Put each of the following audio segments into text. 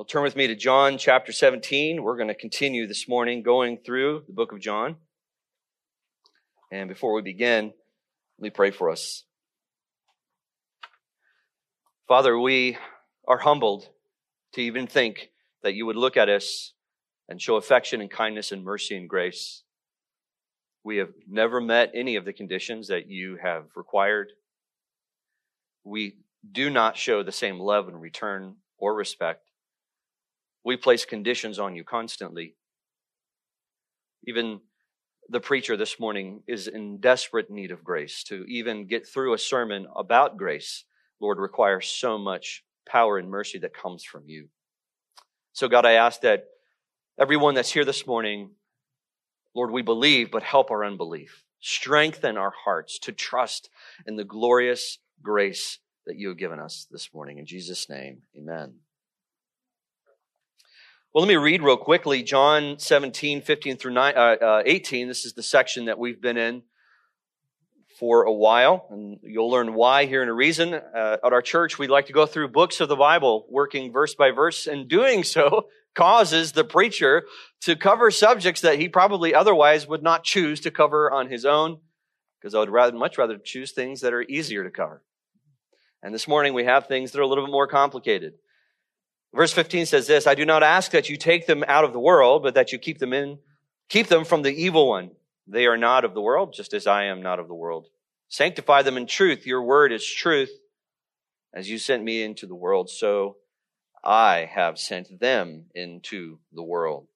Well, turn with me to John chapter 17. We're going to continue this morning going through the book of John. And before we begin, let me pray for us. Father, we are humbled to even think that you would look at us and show affection and kindness and mercy and grace. We have never met any of the conditions that you have required. We do not show the same love and return or respect. We place conditions on you constantly. Even the preacher this morning is in desperate need of grace. To even get through a sermon about grace, Lord, requires so much power and mercy that comes from you. So, God, I ask that everyone that's here this morning, Lord, we believe, but help our unbelief. Strengthen our hearts to trust in the glorious grace that you have given us this morning. In Jesus' name, amen. Well, let me read real quickly John 17, 15 through 9, uh, uh, 18. This is the section that we've been in for a while, and you'll learn why here in a reason. Uh, at our church, we like to go through books of the Bible, working verse by verse, and doing so causes the preacher to cover subjects that he probably otherwise would not choose to cover on his own, because I would rather, much rather choose things that are easier to cover. And this morning we have things that are a little bit more complicated. Verse 15 says this, I do not ask that you take them out of the world, but that you keep them in, keep them from the evil one. They are not of the world, just as I am not of the world. Sanctify them in truth. Your word is truth. As you sent me into the world, so I have sent them into the world.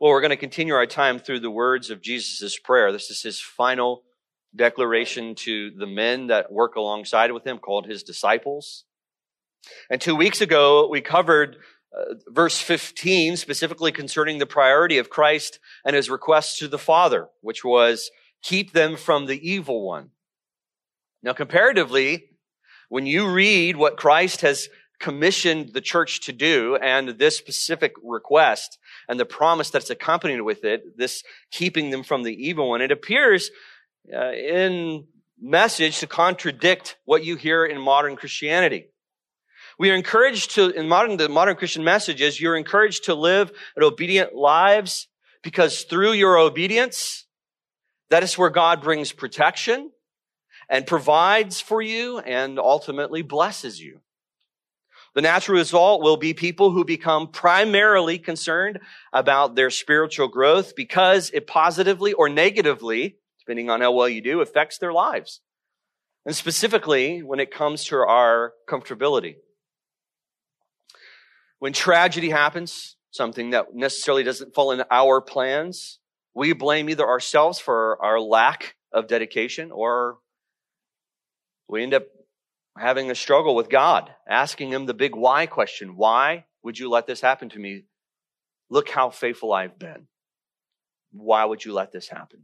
Well, we're going to continue our time through the words of Jesus' prayer. This is his final declaration to the men that work alongside with him, called his disciples. And two weeks ago, we covered uh, verse 15, specifically concerning the priority of Christ and his request to the Father, which was, keep them from the evil one. Now, comparatively, when you read what Christ has commissioned the church to do and this specific request and the promise that's accompanied with it, this keeping them from the evil one, it appears uh, in message to contradict what you hear in modern Christianity. We are encouraged to, in modern, the modern Christian message is you're encouraged to live obedient lives because through your obedience, that is where God brings protection and provides for you and ultimately blesses you. The natural result will be people who become primarily concerned about their spiritual growth because it positively or negatively depending on how well you do, affects their lives. And specifically, when it comes to our comfortability. When tragedy happens, something that necessarily doesn't fall into our plans, we blame either ourselves for our lack of dedication or we end up having a struggle with God, asking Him the big why question. Why would you let this happen to me? Look how faithful I've been. Why would you let this happen?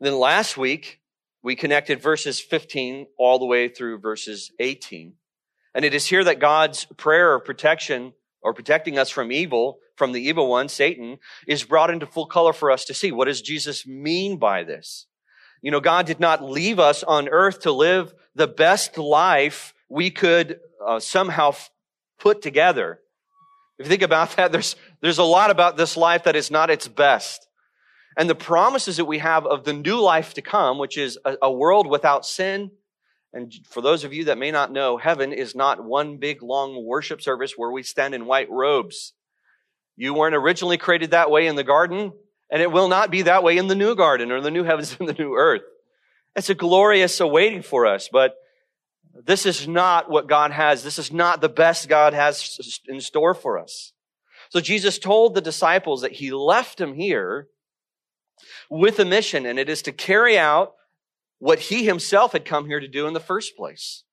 then last week, we connected verses 15 all the way through verses 18. And it is here that God's prayer of protection or protecting us from evil, from the evil one, Satan, is brought into full color for us to see. What does Jesus mean by this? You know, God did not leave us on earth to live the best life we could uh, somehow f- put together. If you think about that, there's, there's a lot about this life that is not its best and the promises that we have of the new life to come, which is a, a, world without sin. And for those of you that may not know, heaven is not one big long worship service where we stand in white robes. You weren't originally created that way in the garden, and it will not be that way in the new garden or the new heavens and the new earth. It's a glorious awaiting for us, but this is not what God has. This is not the best God has in store for us. So Jesus told the disciples that he left them here with a mission, and it is to carry out what he himself had come here to do in the first place.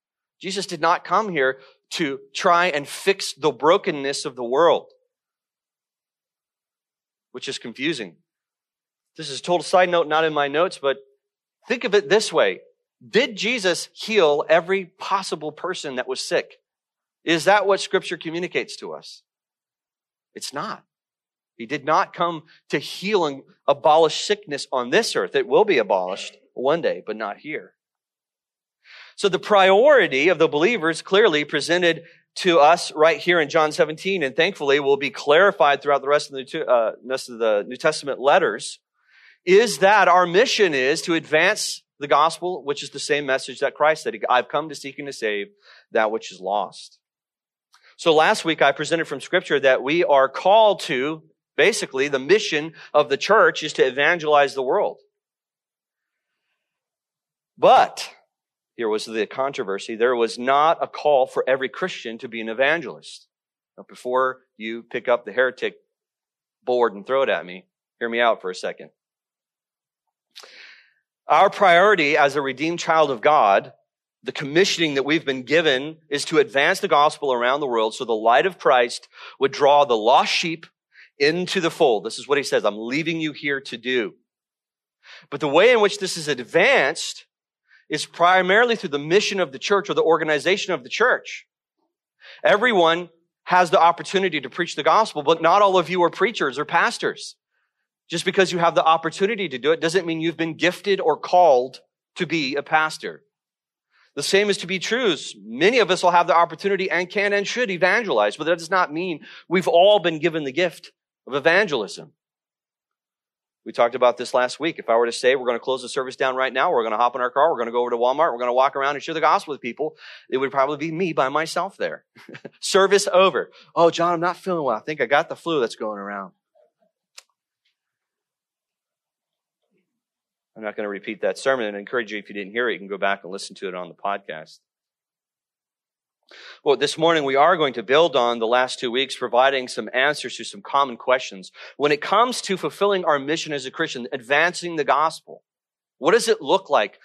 Jesus did not come here to try and fix the brokenness of the world, which is confusing. This is a total side note, not in my notes, but think of it this way. Did Jesus heal every possible person that was sick? Is that what scripture communicates to us? It's not. He did not come to heal and abolish sickness on this earth. It will be abolished one day, but not here. So the priority of the believers clearly presented to us right here in John 17, and thankfully will be clarified throughout the rest of the, uh, rest of the New Testament letters, is that our mission is to advance the gospel, which is the same message that Christ said. I've come to seek and to save that which is lost. So last week I presented from scripture that we are called to, basically, the mission of the church is to evangelize the world. But here was the controversy. There was not a call for every Christian to be an evangelist. Now, before you pick up the heretic board and throw it at me, hear me out for a second. Our priority as a redeemed child of God, the commissioning that we've been given is to advance the gospel around the world so the light of Christ would draw the lost sheep into the fold. This is what he says. I'm leaving you here to do. But the way in which this is advanced is primarily through the mission of the church or the organization of the church. Everyone has the opportunity to preach the gospel, but not all of you are preachers or pastors. Just because you have the opportunity to do it doesn't mean you've been gifted or called to be a pastor. The same is to be true. Many of us will have the opportunity and can and should evangelize, but that does not mean we've all been given the gift of evangelism. We talked about this last week. If I were to say we're going to close the service down right now, we're going to hop in our car, we're going to go over to Walmart, we're going to walk around and share the gospel with people, it would probably be me by myself there. service over. Oh, John, I'm not feeling well. I think I got the flu that's going around. I'm not going to repeat that sermon and encourage you if you didn't hear it, you can go back and listen to it on the podcast. Well, this morning we are going to build on the last two weeks, providing some answers to some common questions. When it comes to fulfilling our mission as a Christian, advancing the gospel, what does it look like?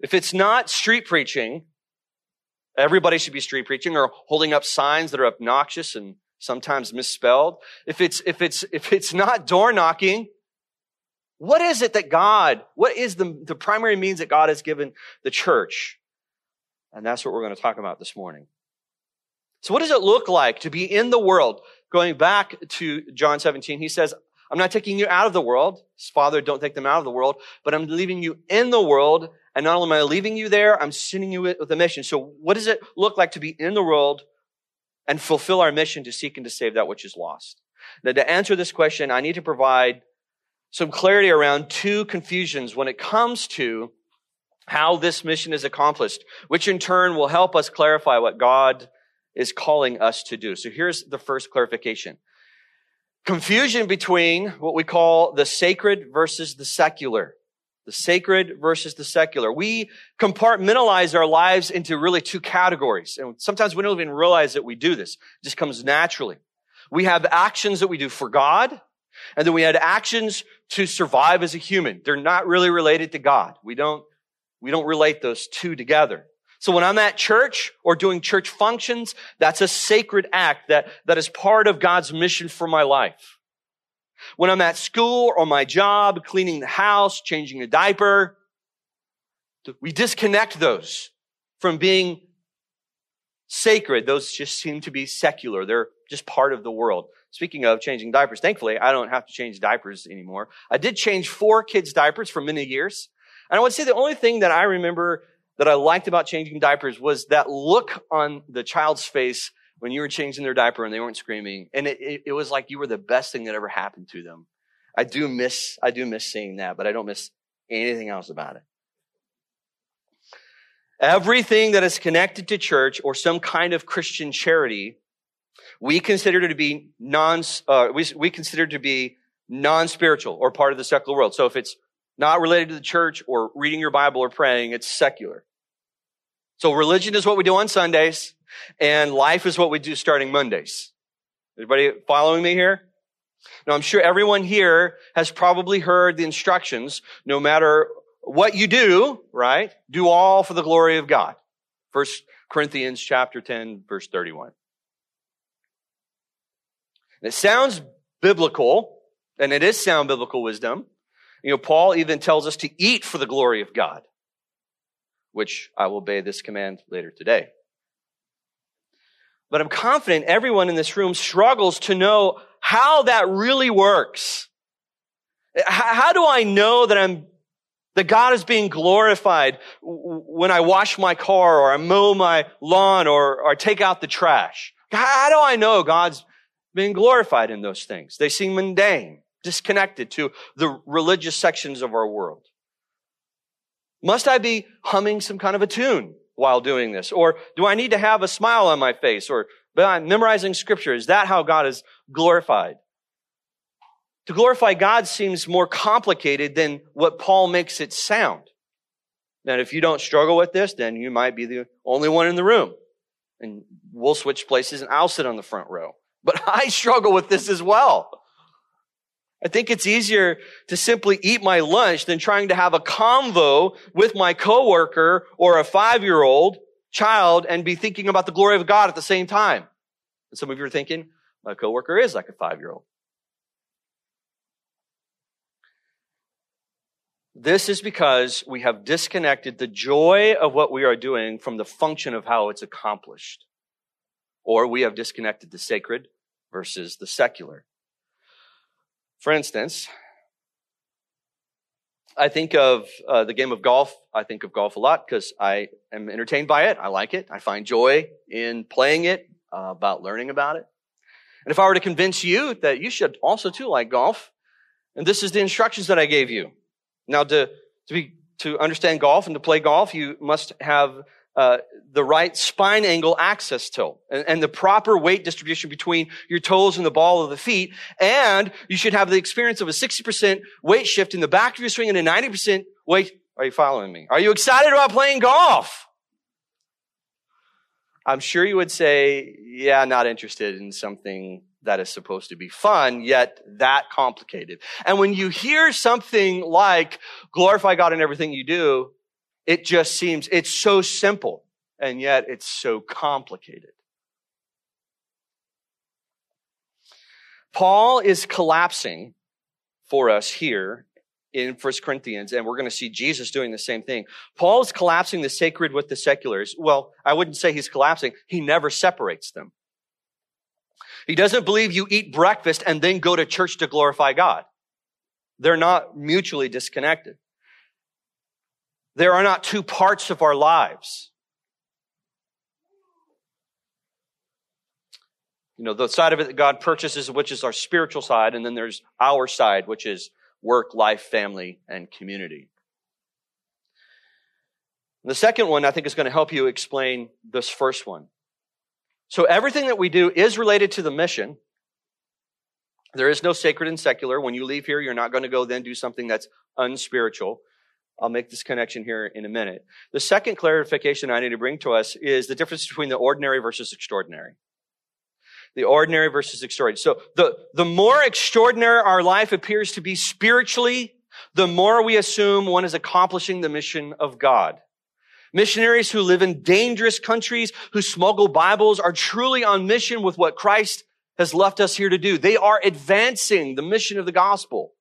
If it's not street preaching, everybody should be street preaching or holding up signs that are obnoxious and sometimes misspelled. If it's, if it's, if it's not door knocking, what is it that God, what is the, the primary means that God has given the church? And that's what we're going to talk about this morning. So what does it look like to be in the world? Going back to John 17, he says, I'm not taking you out of the world. Father, don't take them out of the world, but I'm leaving you in the world. And not only am I leaving you there, I'm sending you with a mission. So what does it look like to be in the world and fulfill our mission to seek and to save that which is lost? Now, to answer this question, I need to provide some clarity around two confusions when it comes to how this mission is accomplished, which in turn will help us clarify what God is calling us to do. So here's the first clarification. Confusion between what we call the sacred versus the secular. The sacred versus the secular. We compartmentalize our lives into really two categories. And sometimes we don't even realize that we do this. It just comes naturally. We have actions that we do for God, and then we have actions to survive as a human. They're not really related to God. We don't we don't relate those two together. So when I'm at church or doing church functions, that's a sacred act that, that is part of God's mission for my life. When I'm at school or my job, cleaning the house, changing a diaper, we disconnect those from being sacred. Those just seem to be secular. They're just part of the world. Speaking of changing diapers, thankfully, I don't have to change diapers anymore. I did change four kids' diapers for many years. And I would say the only thing that I remember that I liked about changing diapers was that look on the child's face when you were changing their diaper and they weren't screaming. And it, it, it, was like you were the best thing that ever happened to them. I do miss, I do miss seeing that, but I don't miss anything else about it. Everything that is connected to church or some kind of Christian charity, we consider to be non, uh, we, we consider to be non-spiritual or part of the secular world. So if it's not related to the church or reading your Bible or praying. It's secular. So religion is what we do on Sundays and life is what we do starting Mondays. Everybody following me here? Now I'm sure everyone here has probably heard the instructions, no matter what you do, right? Do all for the glory of God. First Corinthians chapter 10 verse 31. it sounds biblical, and it is sound biblical wisdom, you know, Paul even tells us to eat for the glory of God, which I will obey this command later today. But I'm confident everyone in this room struggles to know how that really works. How do I know that I'm That God is being glorified when I wash my car or I mow my lawn or, or take out the trash. How do I know God's being glorified in those things? They seem mundane, disconnected to the religious sections of our world. Must I be humming some kind of a tune while doing this? Or do I need to have a smile on my face or am memorizing scripture? Is that how God is glorified? To glorify God seems more complicated than what Paul makes it sound. And if you don't struggle with this, then you might be the only one in the room. And we'll switch places and I'll sit on the front row. But I struggle with this as well. I think it's easier to simply eat my lunch than trying to have a convo with my coworker or a five-year-old child and be thinking about the glory of God at the same time. And some of you are thinking, my coworker is like a five-year-old. This is because we have disconnected the joy of what we are doing from the function of how it's accomplished. Or we have disconnected the sacred versus the secular. For instance, I think of uh, the game of golf. I think of golf a lot because I am entertained by it. I like it. I find joy in playing it, uh, about learning about it. And if I were to convince you that you should also too like golf, and this is the instructions that I gave you. Now, to, to, be, to understand golf and to play golf, you must have uh, the right spine angle axis tilt and, and, the proper weight distribution between your toes and the ball of the feet. And you should have the experience of a 60% weight shift in the back of your swing and a 90% weight. Are you following me? Are you excited about playing golf? I'm sure you would say, yeah, not interested in something that is supposed to be fun, yet that complicated. And when you hear something like glorify God in everything you do, it just seems, it's so simple, and yet it's so complicated. Paul is collapsing for us here in 1 Corinthians, and we're going to see Jesus doing the same thing. Paul is collapsing the sacred with the seculars. Well, I wouldn't say he's collapsing. He never separates them. He doesn't believe you eat breakfast and then go to church to glorify God. They're not mutually disconnected. There are not two parts of our lives. You know, the side of it that God purchases, which is our spiritual side, and then there's our side, which is work, life, family, and community. The second one I think is going to help you explain this first one. So everything that we do is related to the mission. There is no sacred and secular. When you leave here, you're not going to go then do something that's unspiritual. I'll make this connection here in a minute. The second clarification I need to bring to us is the difference between the ordinary versus extraordinary. The ordinary versus extraordinary. So the, the more extraordinary our life appears to be spiritually, the more we assume one is accomplishing the mission of God. Missionaries who live in dangerous countries, who smuggle Bibles, are truly on mission with what Christ has left us here to do. They are advancing the mission of the gospel.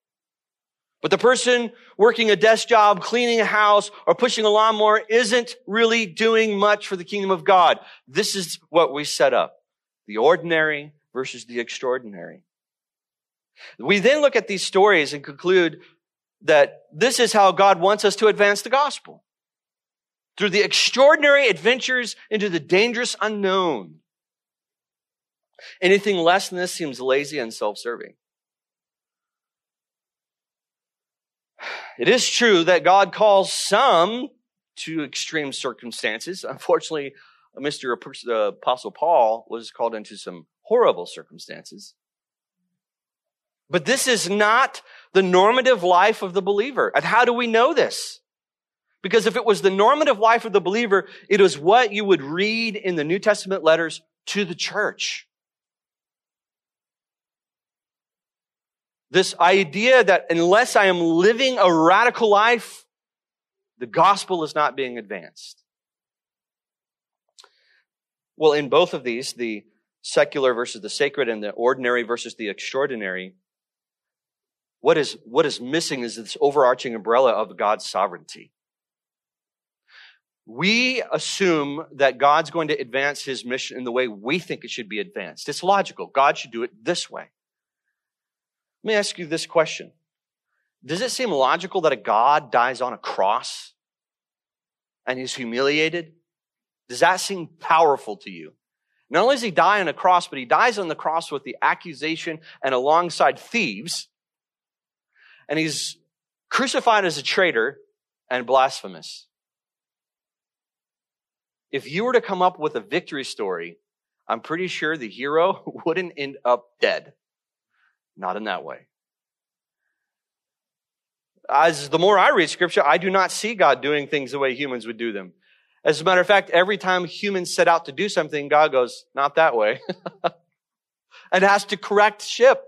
But the person working a desk job, cleaning a house, or pushing a lawnmower isn't really doing much for the kingdom of God. This is what we set up. The ordinary versus the extraordinary. We then look at these stories and conclude that this is how God wants us to advance the gospel through the extraordinary adventures into the dangerous unknown. Anything less than this seems lazy and self-serving. It is true that God calls some to extreme circumstances. Unfortunately, Mr. Uh, Apostle Paul was called into some horrible circumstances. But this is not the normative life of the believer. And how do we know this? Because if it was the normative life of the believer, it is what you would read in the New Testament letters to the church. This idea that unless I am living a radical life, the gospel is not being advanced. Well, in both of these, the secular versus the sacred and the ordinary versus the extraordinary, what is, what is missing is this overarching umbrella of God's sovereignty. We assume that God's going to advance his mission in the way we think it should be advanced. It's logical. God should do it this way. Let me ask you this question. Does it seem logical that a God dies on a cross and he's humiliated? Does that seem powerful to you? Not only does he die on a cross, but he dies on the cross with the accusation and alongside thieves. And he's crucified as a traitor and blasphemous. If you were to come up with a victory story, I'm pretty sure the hero wouldn't end up dead. Not in that way. As the more I read scripture, I do not see God doing things the way humans would do them. As a matter of fact, every time humans set out to do something, God goes, not that way. and has to correct ship.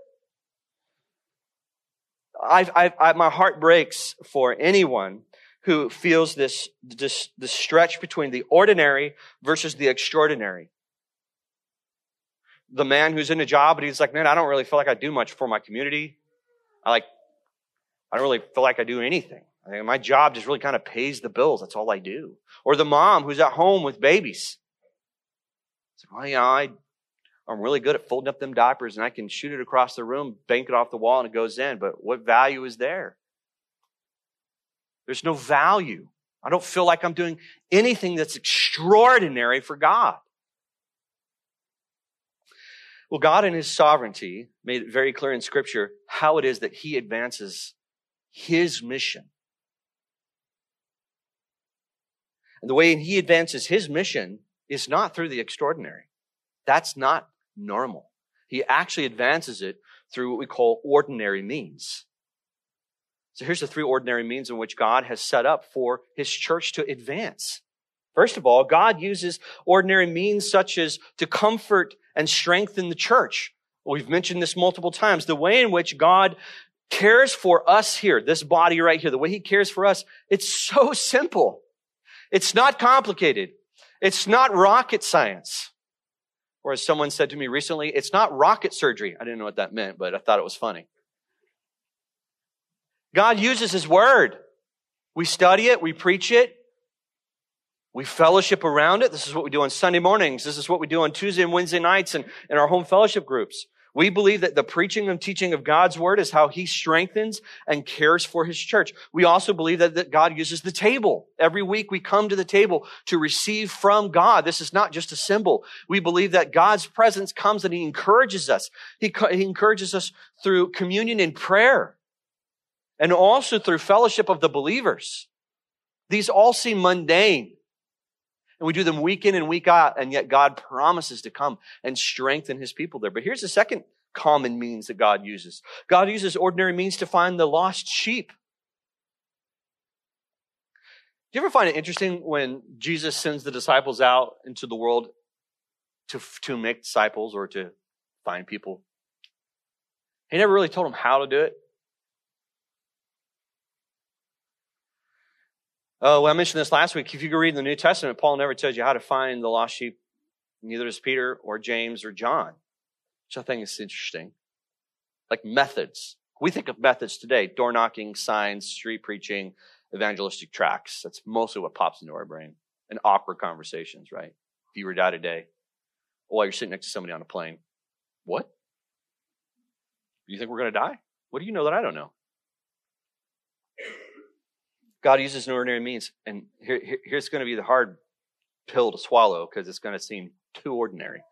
I've, I've, I, my heart breaks for anyone who feels this, this, this stretch between the ordinary versus the extraordinary. The man who's in a job, but he's like, man, I don't really feel like I do much for my community. I like, I don't really feel like I do anything. I mean, my job just really kind of pays the bills. That's all I do. Or the mom who's at home with babies. It's like, well, you know, I, I'm really good at folding up them diapers and I can shoot it across the room, bank it off the wall, and it goes in. But what value is there? There's no value. I don't feel like I'm doing anything that's extraordinary for God. Well, God in His sovereignty made it very clear in Scripture how it is that He advances His mission. And the way he advances his mission is not through the extraordinary. That's not normal. He actually advances it through what we call ordinary means. So here's the three ordinary means in which God has set up for his church to advance. First of all, God uses ordinary means such as to comfort and strengthen the church. We've mentioned this multiple times. The way in which God cares for us here, this body right here, the way he cares for us, it's so simple. It's not complicated. It's not rocket science. Or as someone said to me recently, it's not rocket surgery. I didn't know what that meant, but I thought it was funny. God uses His Word. We study it, we preach it, we fellowship around it. This is what we do on Sunday mornings. This is what we do on Tuesday and Wednesday nights and in our home fellowship groups. We believe that the preaching and teaching of God's word is how he strengthens and cares for his church. We also believe that, that God uses the table. Every week we come to the table to receive from God. This is not just a symbol. We believe that God's presence comes and he encourages us. He, he encourages us through communion and prayer and also through fellowship of the believers. These all seem mundane. And we do them week in and week out, and yet God promises to come and strengthen his people there. But here's the second common means that God uses God uses ordinary means to find the lost sheep. Do you ever find it interesting when Jesus sends the disciples out into the world to, to make disciples or to find people? He never really told them how to do it. Oh, well, I mentioned this last week. If you go read in the New Testament, Paul never tells you how to find the lost sheep. Neither does Peter or James or John, which I think is interesting. Like methods. We think of methods today door knocking, signs, street preaching, evangelistic tracks. That's mostly what pops into our brain. And awkward conversations, right? If you were to die today, while you're sitting next to somebody on a plane. What? You think we're going to die? What do you know that I don't know? God uses an ordinary means. And here, here, here's going to be the hard pill to swallow because it's going to seem too ordinary.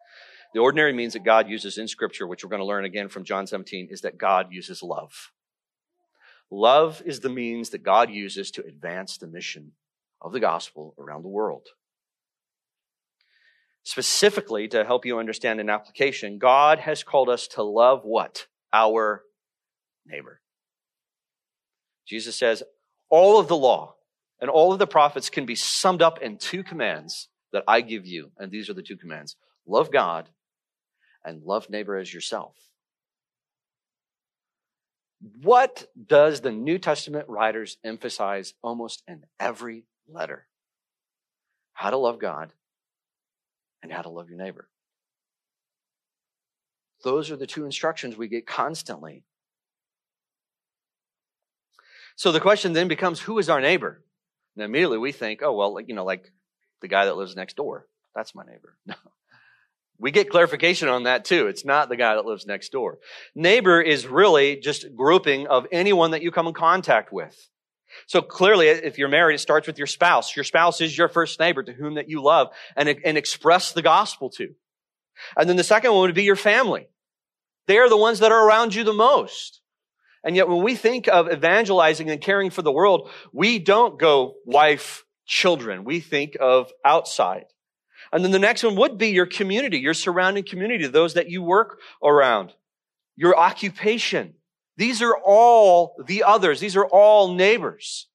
The ordinary means that God uses in Scripture, which we're going to learn again from John 17, is that God uses love. Love is the means that God uses to advance the mission of the gospel around the world. Specifically, to help you understand an application, God has called us to love what? Our neighbor. Jesus says, all of the law and all of the prophets can be summed up in two commands that I give you. And these are the two commands love God and love neighbor as yourself. What does the New Testament writers emphasize almost in every letter? How to love God and how to love your neighbor. Those are the two instructions we get constantly so the question then becomes, who is our neighbor? And immediately we think, oh, well, you know, like the guy that lives next door. That's my neighbor. No. We get clarification on that too. It's not the guy that lives next door. Neighbor is really just grouping of anyone that you come in contact with. So clearly, if you're married, it starts with your spouse. Your spouse is your first neighbor to whom that you love and, and express the gospel to. And then the second one would be your family. They are the ones that are around you the most. And yet when we think of evangelizing and caring for the world, we don't go wife, children. We think of outside. And then the next one would be your community, your surrounding community, those that you work around, your occupation. These are all the others. These are all neighbors.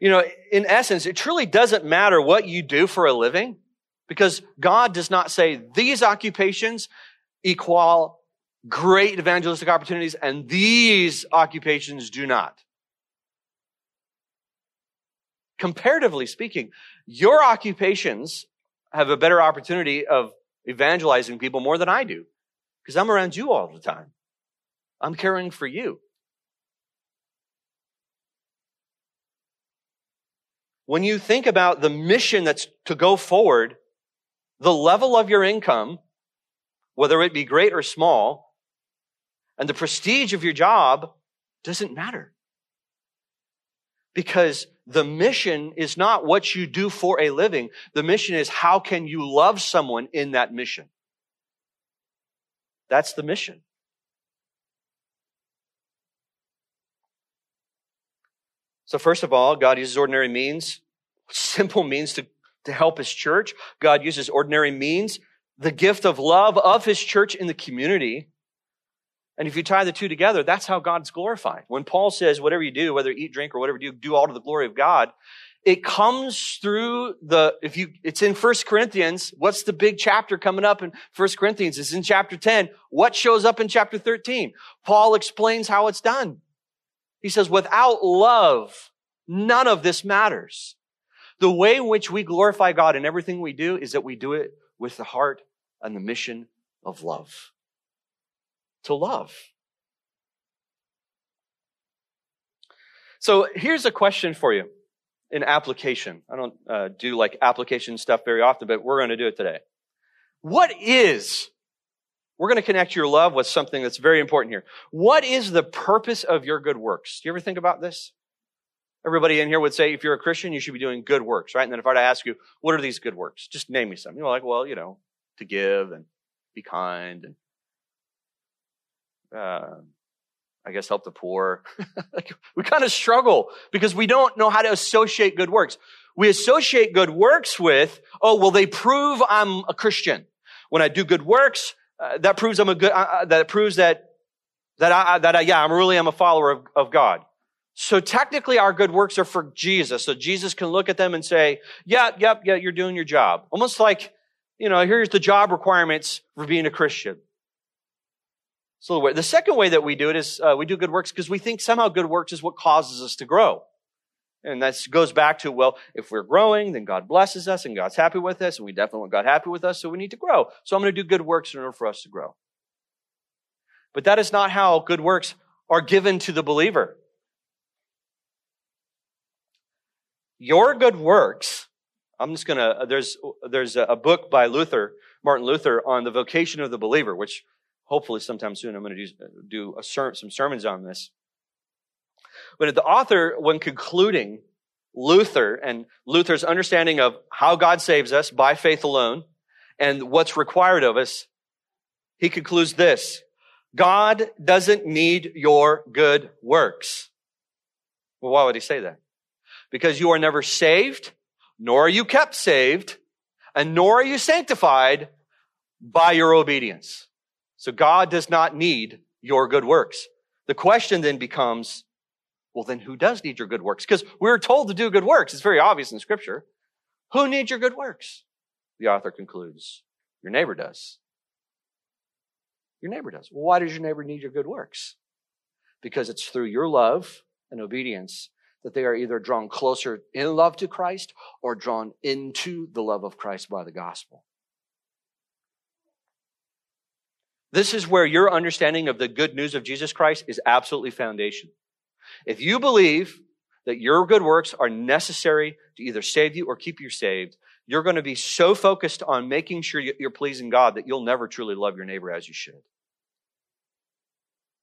You know, in essence, it truly doesn't matter what you do for a living because God does not say these occupations equal great evangelistic opportunities and these occupations do not. Comparatively speaking, your occupations have a better opportunity of evangelizing people more than I do because I'm around you all the time. I'm caring for you. When you think about the mission that's to go forward, the level of your income, whether it be great or small, and the prestige of your job doesn't matter. Because the mission is not what you do for a living. The mission is how can you love someone in that mission? That's the mission. So first of all, God uses ordinary means, simple means to, to help his church. God uses ordinary means, the gift of love of his church in the community and if you tie the two together, that's how God's glorified. When Paul says, whatever you do, whether you eat, drink, or whatever you do, do all to the glory of God, it comes through the, if you, it's in First Corinthians. What's the big chapter coming up in First Corinthians? It's in chapter 10. What shows up in chapter 13? Paul explains how it's done. He says, without love, none of this matters. The way in which we glorify God in everything we do is that we do it with the heart and the mission of love to love. So here's a question for you in application. I don't uh, do like application stuff very often, but we're going to do it today. What is, we're going to connect your love with something that's very important here. What is the purpose of your good works? Do you ever think about this? Everybody in here would say, if you're a Christian, you should be doing good works, right? And then if I were to ask you, what are these good works? Just name me some. You're like, well, you know, to give and be kind and uh, I guess help the poor. like, we kind of struggle because we don't know how to associate good works. We associate good works with, oh, well, they prove I'm a Christian. When I do good works, uh, that proves I'm a good, uh, uh that proves that, that I, that I, yeah, I'm really, I'm a follower of, of God. So technically our good works are for Jesus. So Jesus can look at them and say, yeah, yep, yeah, you're doing your job. Almost like, you know, here's the job requirements for being a Christian. So the second way that we do it is uh, we do good works because we think somehow good works is what causes us to grow. And that goes back to, well, if we're growing, then God blesses us and God's happy with us, and we definitely want God happy with us, so we need to grow. So I'm going to do good works in order for us to grow. But that is not how good works are given to the believer. Your good works, I'm just going to, uh, there's, there's a book by Luther, Martin Luther, on the vocation of the believer, which hopefully sometime soon I'm going to do, do a, some sermons on this. But the author, when concluding Luther and Luther's understanding of how God saves us by faith alone and what's required of us, he concludes this. God doesn't need your good works. Well, why would he say that? Because you are never saved, nor are you kept saved, and nor are you sanctified by your obedience. So God does not need your good works. The question then becomes, well, then who does need your good works? Because we're told to do good works. It's very obvious in scripture. Who needs your good works? The author concludes, your neighbor does. Your neighbor does. Well, why does your neighbor need your good works? Because it's through your love and obedience that they are either drawn closer in love to Christ or drawn into the love of Christ by the gospel. This is where your understanding of the good news of Jesus Christ is absolutely foundation. If you believe that your good works are necessary to either save you or keep you saved, you're going to be so focused on making sure you're pleasing God that you'll never truly love your neighbor as you should.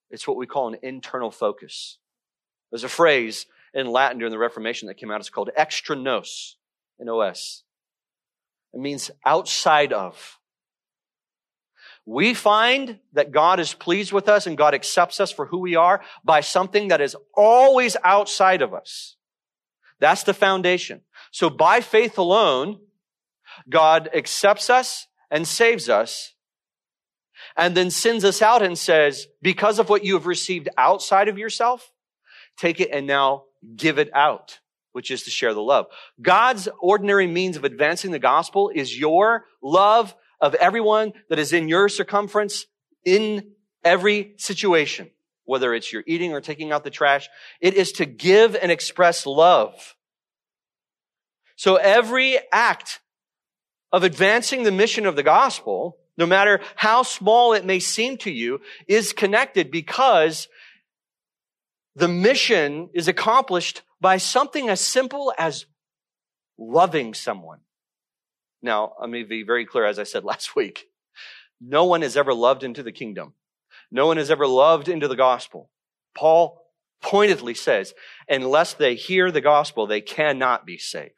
It's what we call an internal focus. There's a phrase in Latin during the Reformation that came out. It's called extra nos, in OS. It means outside of. We find that God is pleased with us and God accepts us for who we are by something that is always outside of us. That's the foundation. So by faith alone, God accepts us and saves us and then sends us out and says, because of what you have received outside of yourself, take it and now give it out, which is to share the love. God's ordinary means of advancing the gospel is your love of everyone that is in your circumference in every situation, whether it's you're eating or taking out the trash. It is to give and express love. So every act of advancing the mission of the gospel, no matter how small it may seem to you, is connected because the mission is accomplished by something as simple as loving someone. Now, let me be very clear, as I said last week. No one has ever loved into the kingdom. No one has ever loved into the gospel. Paul pointedly says, unless they hear the gospel, they cannot be saved.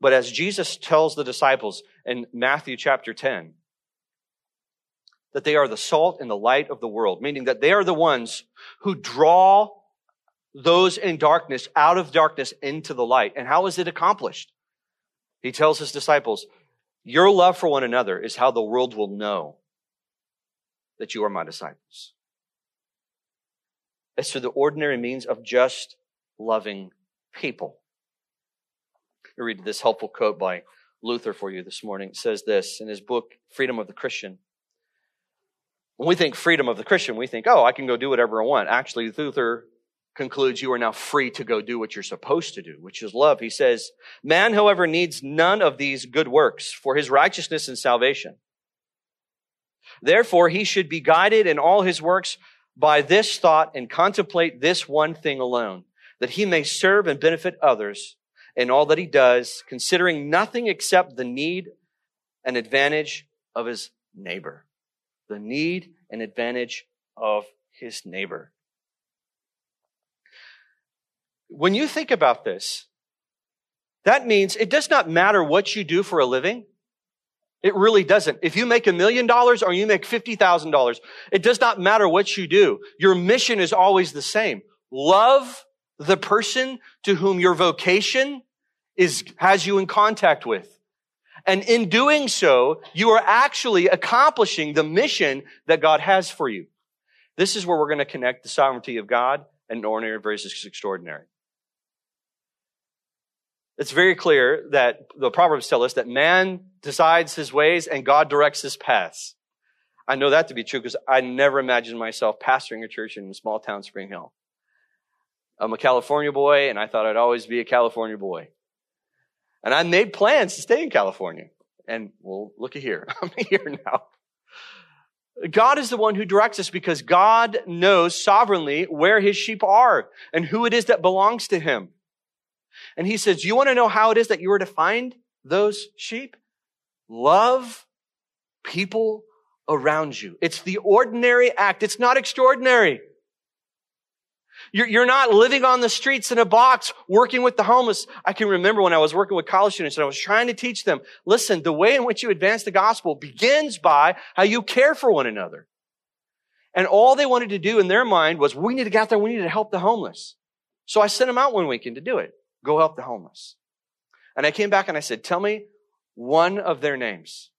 But as Jesus tells the disciples in Matthew chapter 10, that they are the salt and the light of the world, meaning that they are the ones who draw those in darkness out of darkness into the light. And how is it accomplished? He tells his disciples, Your love for one another is how the world will know that you are my disciples. It's through the ordinary means of just loving people. I read this helpful quote by Luther for you this morning. It says this in his book, Freedom of the Christian. When we think freedom of the Christian, we think, oh, I can go do whatever I want. Actually, Luther concludes you are now free to go do what you're supposed to do, which is love. He says, man, however, needs none of these good works for his righteousness and salvation. Therefore, he should be guided in all his works by this thought and contemplate this one thing alone, that he may serve and benefit others in all that he does, considering nothing except the need and advantage of his neighbor. The need and advantage of his neighbor. When you think about this, that means it does not matter what you do for a living. It really doesn't. If you make a million dollars or you make $50,000, it does not matter what you do. Your mission is always the same. Love the person to whom your vocation is, has you in contact with. And in doing so, you are actually accomplishing the mission that God has for you. This is where we're going to connect the sovereignty of God and ordinary versus extraordinary. It's very clear that the Proverbs tell us that man decides his ways and God directs his paths. I know that to be true because I never imagined myself pastoring a church in a small town, Spring Hill. I'm a California boy and I thought I'd always be a California boy. And I made plans to stay in California. And well, look at here. I'm here now. God is the one who directs us because God knows sovereignly where his sheep are and who it is that belongs to him. And he says, you want to know how it is that you are to find those sheep? Love people around you. It's the ordinary act. It's not extraordinary. You're, you're not living on the streets in a box working with the homeless. I can remember when I was working with college students and I was trying to teach them, listen, the way in which you advance the gospel begins by how you care for one another. And all they wanted to do in their mind was, we need to get out there, we need to help the homeless. So I sent them out one weekend to do it. Go help the homeless. And I came back and I said, tell me one of their names.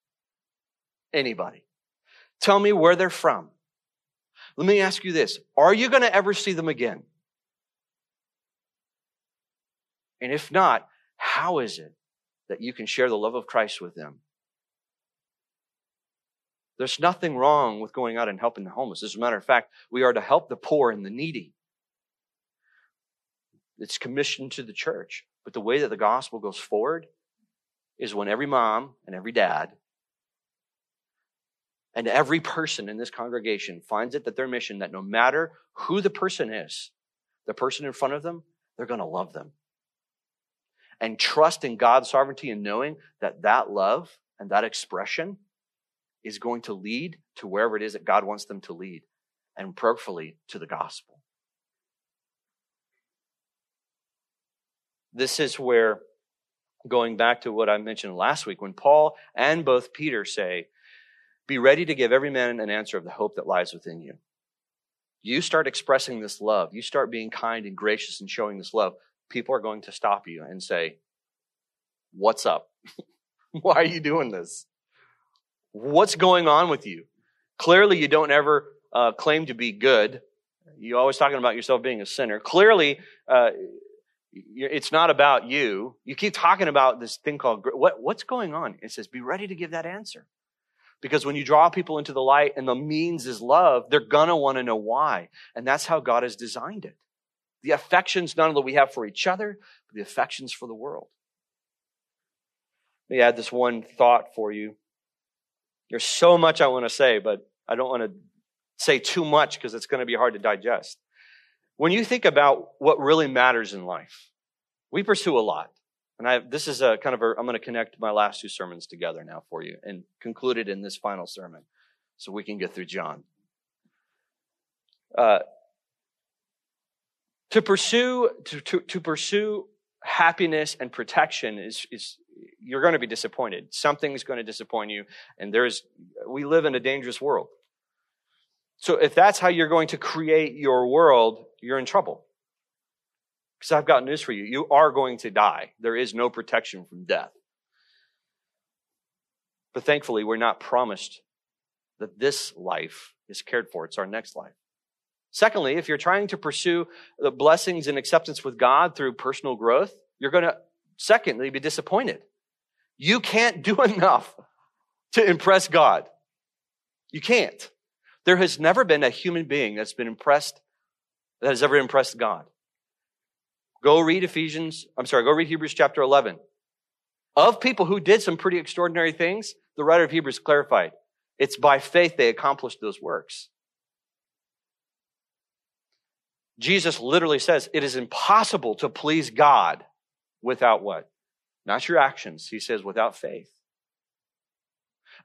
Anybody. Tell me where they're from. Let me ask you this. Are you going to ever see them again? And if not, how is it that you can share the love of Christ with them? There's nothing wrong with going out and helping the homeless. As a matter of fact, we are to help the poor and the needy. It's commissioned to the church. But the way that the gospel goes forward is when every mom and every dad and every person in this congregation finds it that their mission that no matter who the person is, the person in front of them, they're going to love them. And trust in God's sovereignty and knowing that that love and that expression is going to lead to wherever it is that God wants them to lead and prayerfully to the gospel. This is where, going back to what I mentioned last week, when Paul and both Peter say, Be ready to give every man an answer of the hope that lies within you. You start expressing this love, you start being kind and gracious and showing this love, people are going to stop you and say, What's up? Why are you doing this? What's going on with you? Clearly, you don't ever uh, claim to be good. You're always talking about yourself being a sinner. Clearly, uh, it's not about you. You keep talking about this thing called what, what's going on. It says, be ready to give that answer. Because when you draw people into the light and the means is love, they're gonna want to know why. And that's how God has designed it. The affections not only we have for each other, but the affections for the world. Let me add this one thought for you. There's so much I want to say, but I don't want to say too much because it's going to be hard to digest. When you think about what really matters in life, we pursue a lot. And I, this is a kind of a, I'm going to connect my last two sermons together now for you and conclude it in this final sermon so we can get through John. Uh, to pursue, to, to, to pursue happiness and protection is, is, you're going to be disappointed. Something's going to disappoint you. And there's, we live in a dangerous world. So if that's how you're going to create your world, you're in trouble. Because I've got news for you. You are going to die. There is no protection from death. But thankfully, we're not promised that this life is cared for. It's our next life. Secondly, if you're trying to pursue the blessings and acceptance with God through personal growth, you're going to, secondly, be disappointed. You can't do enough to impress God. You can't. There has never been a human being that's been impressed, that has ever impressed God. Go read Ephesians, I'm sorry, go read Hebrews chapter 11. Of people who did some pretty extraordinary things, the writer of Hebrews clarified it's by faith they accomplished those works. Jesus literally says it is impossible to please God without what? Not your actions. He says without faith.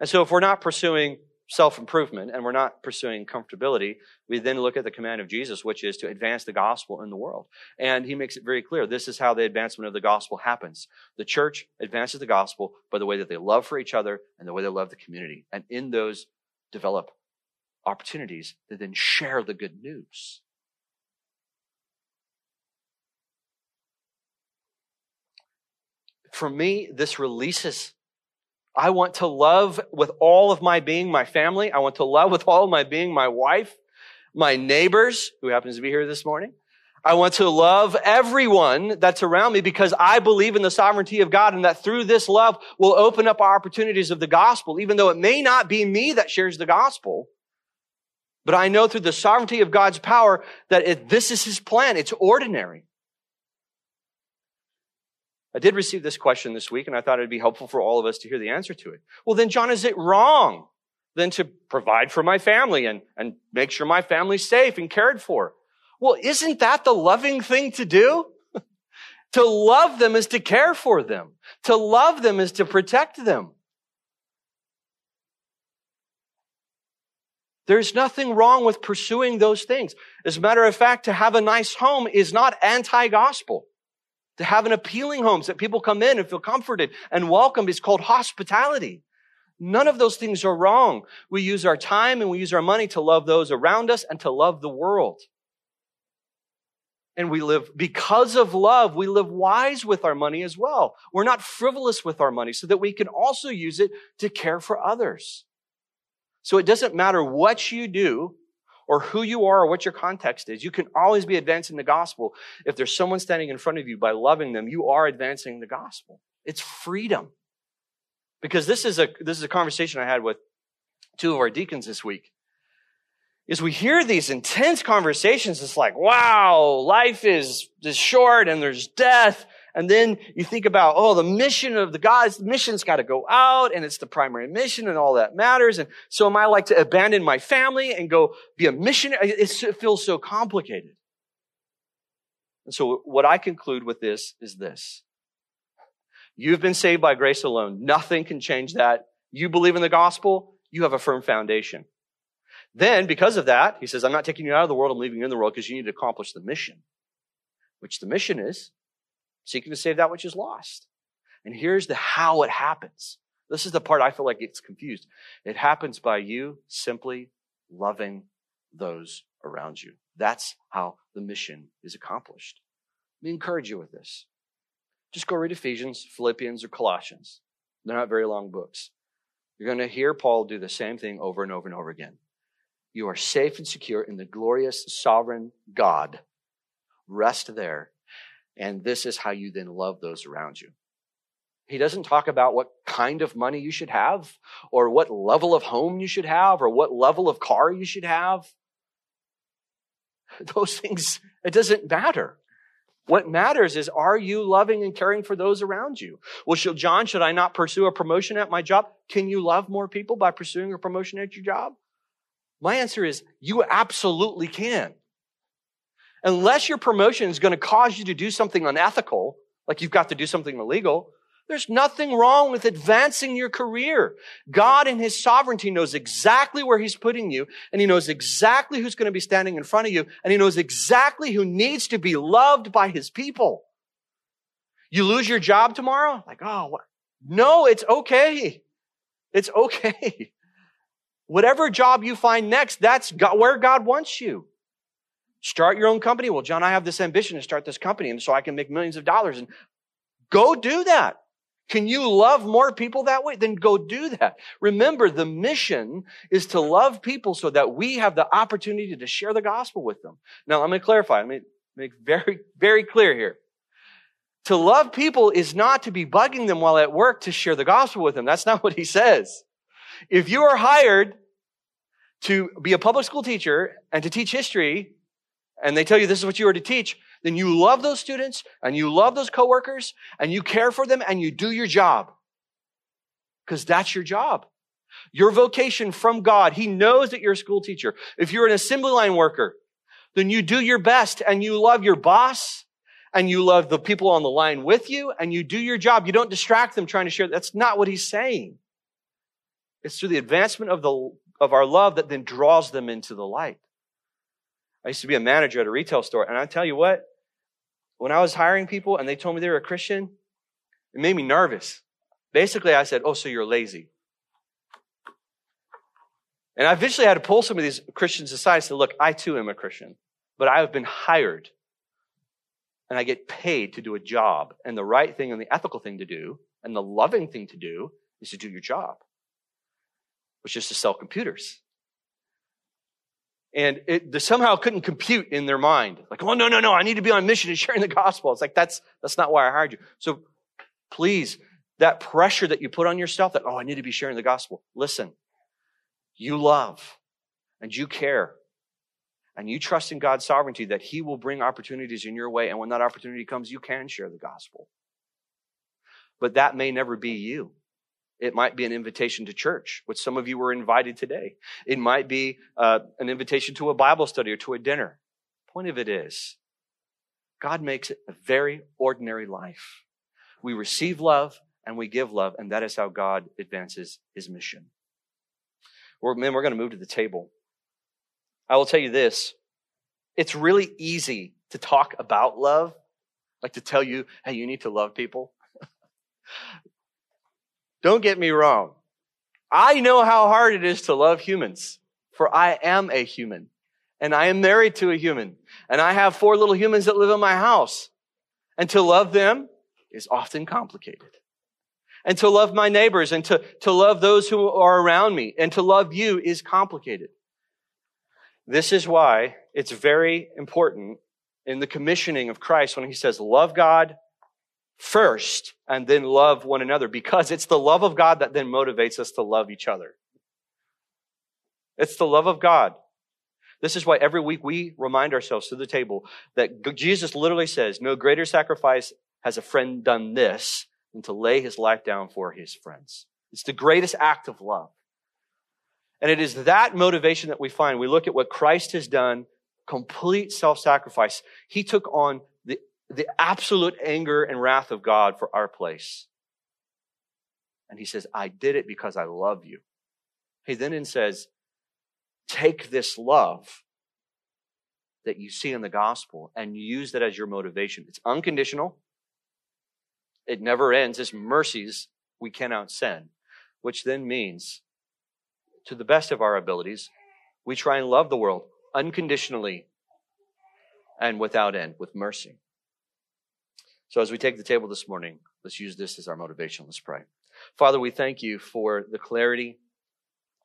And so if we're not pursuing self improvement and we're not pursuing comfortability, we then look at the command of Jesus, which is to advance the gospel in the world. And he makes it very clear this is how the advancement of the gospel happens. The church advances the gospel by the way that they love for each other and the way they love the community. And in those, develop opportunities to then share the good news. For me, this releases I want to love with all of my being my family. I want to love with all of my being my wife, my neighbors, who happens to be here this morning. I want to love everyone that's around me because I believe in the sovereignty of God and that through this love will open up our opportunities of the gospel, even though it may not be me that shares the gospel. But I know through the sovereignty of God's power that if this is his plan. It's ordinary. I did receive this question this week, and I thought it'd be helpful for all of us to hear the answer to it. Well, then, John, is it wrong then to provide for my family and, and make sure my family's safe and cared for? Well, isn't that the loving thing to do? to love them is to care for them. To love them is to protect them. There's nothing wrong with pursuing those things. As a matter of fact, to have a nice home is not anti-gospel to have an appealing home so that people come in and feel comforted and welcomed is called hospitality. None of those things are wrong. We use our time and we use our money to love those around us and to love the world. And we live, because of love, we live wise with our money as well. We're not frivolous with our money so that we can also use it to care for others. So it doesn't matter what you do or who you are or what your context is. You can always be advancing the gospel. If there's someone standing in front of you by loving them, you are advancing the gospel. It's freedom. Because this is a, this is a conversation I had with two of our deacons this week. Is we hear these intense conversations, it's like, wow, life is, is short and there's death and then you think about, oh, the mission of the God's mission's got to go out and it's the primary mission and all that matters. And so am I like to abandon my family and go be a missionary? It feels so complicated. And so what I conclude with this is this. You've been saved by grace alone. Nothing can change that. You believe in the gospel, you have a firm foundation. Then, because of that, he says, I'm not taking you out of the world, I'm leaving you in the world because you need to accomplish the mission, which the mission is seeking to save that which is lost. And here's the how it happens. This is the part I feel like gets confused. It happens by you simply loving those around you. That's how the mission is accomplished. Let me encourage you with this. Just go read Ephesians, Philippians, or Colossians. They're not very long books. You're going to hear Paul do the same thing over and over and over again. You are safe and secure in the glorious sovereign God. Rest there. And this is how you then love those around you. He doesn't talk about what kind of money you should have or what level of home you should have or what level of car you should have. Those things, it doesn't matter. What matters is, are you loving and caring for those around you? Well, should, John, should I not pursue a promotion at my job? Can you love more people by pursuing a promotion at your job? My answer is, you absolutely can. Unless your promotion is going to cause you to do something unethical, like you've got to do something illegal, there's nothing wrong with advancing your career. God in His sovereignty knows exactly where He's putting you, and He knows exactly who's going to be standing in front of you, and He knows exactly who needs to be loved by His people. You lose your job tomorrow? Like, oh, what? no, it's okay. It's okay. Whatever job you find next, that's where God wants you. Start your own company. Well, John, I have this ambition to start this company, and so I can make millions of dollars. And go do that. Can you love more people that way? Then go do that. Remember, the mission is to love people so that we have the opportunity to share the gospel with them. Now, I'm going to clarify. Let me make very, very clear here. To love people is not to be bugging them while at work to share the gospel with them. That's not what he says. If you are hired to be a public school teacher and to teach history, and they tell you this is what you are to teach, then you love those students and you love those coworkers and you care for them and you do your job. Because that's your job. Your vocation from God. He knows that you're a school teacher. If you're an assembly line worker, then you do your best and you love your boss and you love the people on the line with you and you do your job. You don't distract them trying to share. That's not what he's saying. It's through the advancement of the, of our love that then draws them into the light. I used to be a manager at a retail store, and I tell you what, when I was hiring people and they told me they were a Christian, it made me nervous. Basically, I said, Oh, so you're lazy. And I eventually had to pull some of these Christians aside and say, Look, I too am a Christian, but I have been hired and I get paid to do a job. And the right thing and the ethical thing to do and the loving thing to do is to do your job, which is to sell computers. And it somehow couldn't compute in their mind. Like, oh, no, no, no, I need to be on mission and sharing the gospel. It's like, that's, that's not why I hired you. So please, that pressure that you put on yourself that, oh, I need to be sharing the gospel. Listen, you love and you care and you trust in God's sovereignty that He will bring opportunities in your way. And when that opportunity comes, you can share the gospel. But that may never be you. It might be an invitation to church, which some of you were invited today. It might be uh, an invitation to a Bible study or to a dinner. Point of it is, God makes it a very ordinary life. We receive love and we give love, and that is how God advances his mission. Well, men, we're going to move to the table. I will tell you this. It's really easy to talk about love, like to tell you, hey, you need to love people. Don't get me wrong. I know how hard it is to love humans, for I am a human and I am married to a human and I have four little humans that live in my house. And to love them is often complicated. And to love my neighbors and to, to love those who are around me and to love you is complicated. This is why it's very important in the commissioning of Christ when he says, love God, first and then love one another because it's the love of God that then motivates us to love each other. It's the love of God. This is why every week we remind ourselves to the table that Jesus literally says, no greater sacrifice has a friend done this than to lay his life down for his friends. It's the greatest act of love. And it is that motivation that we find. We look at what Christ has done, complete self-sacrifice. He took on the absolute anger and wrath of God for our place. And he says, I did it because I love you. He then says, take this love that you see in the gospel and use that as your motivation. It's unconditional. It never ends. It's mercies we cannot send, which then means, to the best of our abilities, we try and love the world unconditionally and without end, with mercy. So as we take the table this morning, let's use this as our motivation. Let's pray. Father, we thank you for the clarity.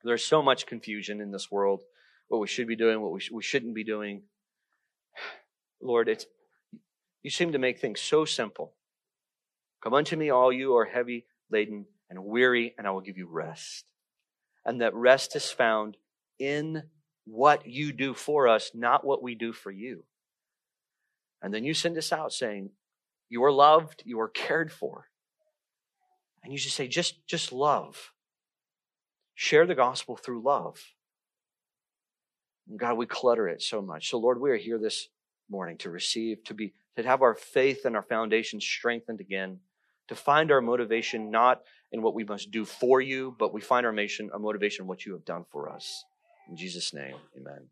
There's so much confusion in this world, what we should be doing, what we, sh- we shouldn't be doing. Lord, it's, you seem to make things so simple. Come unto me, all you are heavy laden and weary, and I will give you rest. And that rest is found in what you do for us, not what we do for you. And then you send us out saying, You are loved, you are cared for. And you just say, just, just love. Share the gospel through love. And God, we clutter it so much. So, Lord, we are here this morning to receive, to be, to have our faith and our foundation strengthened again, to find our motivation not in what we must do for you, but we find our motivation, motivation in what you have done for us. In Jesus' name, amen.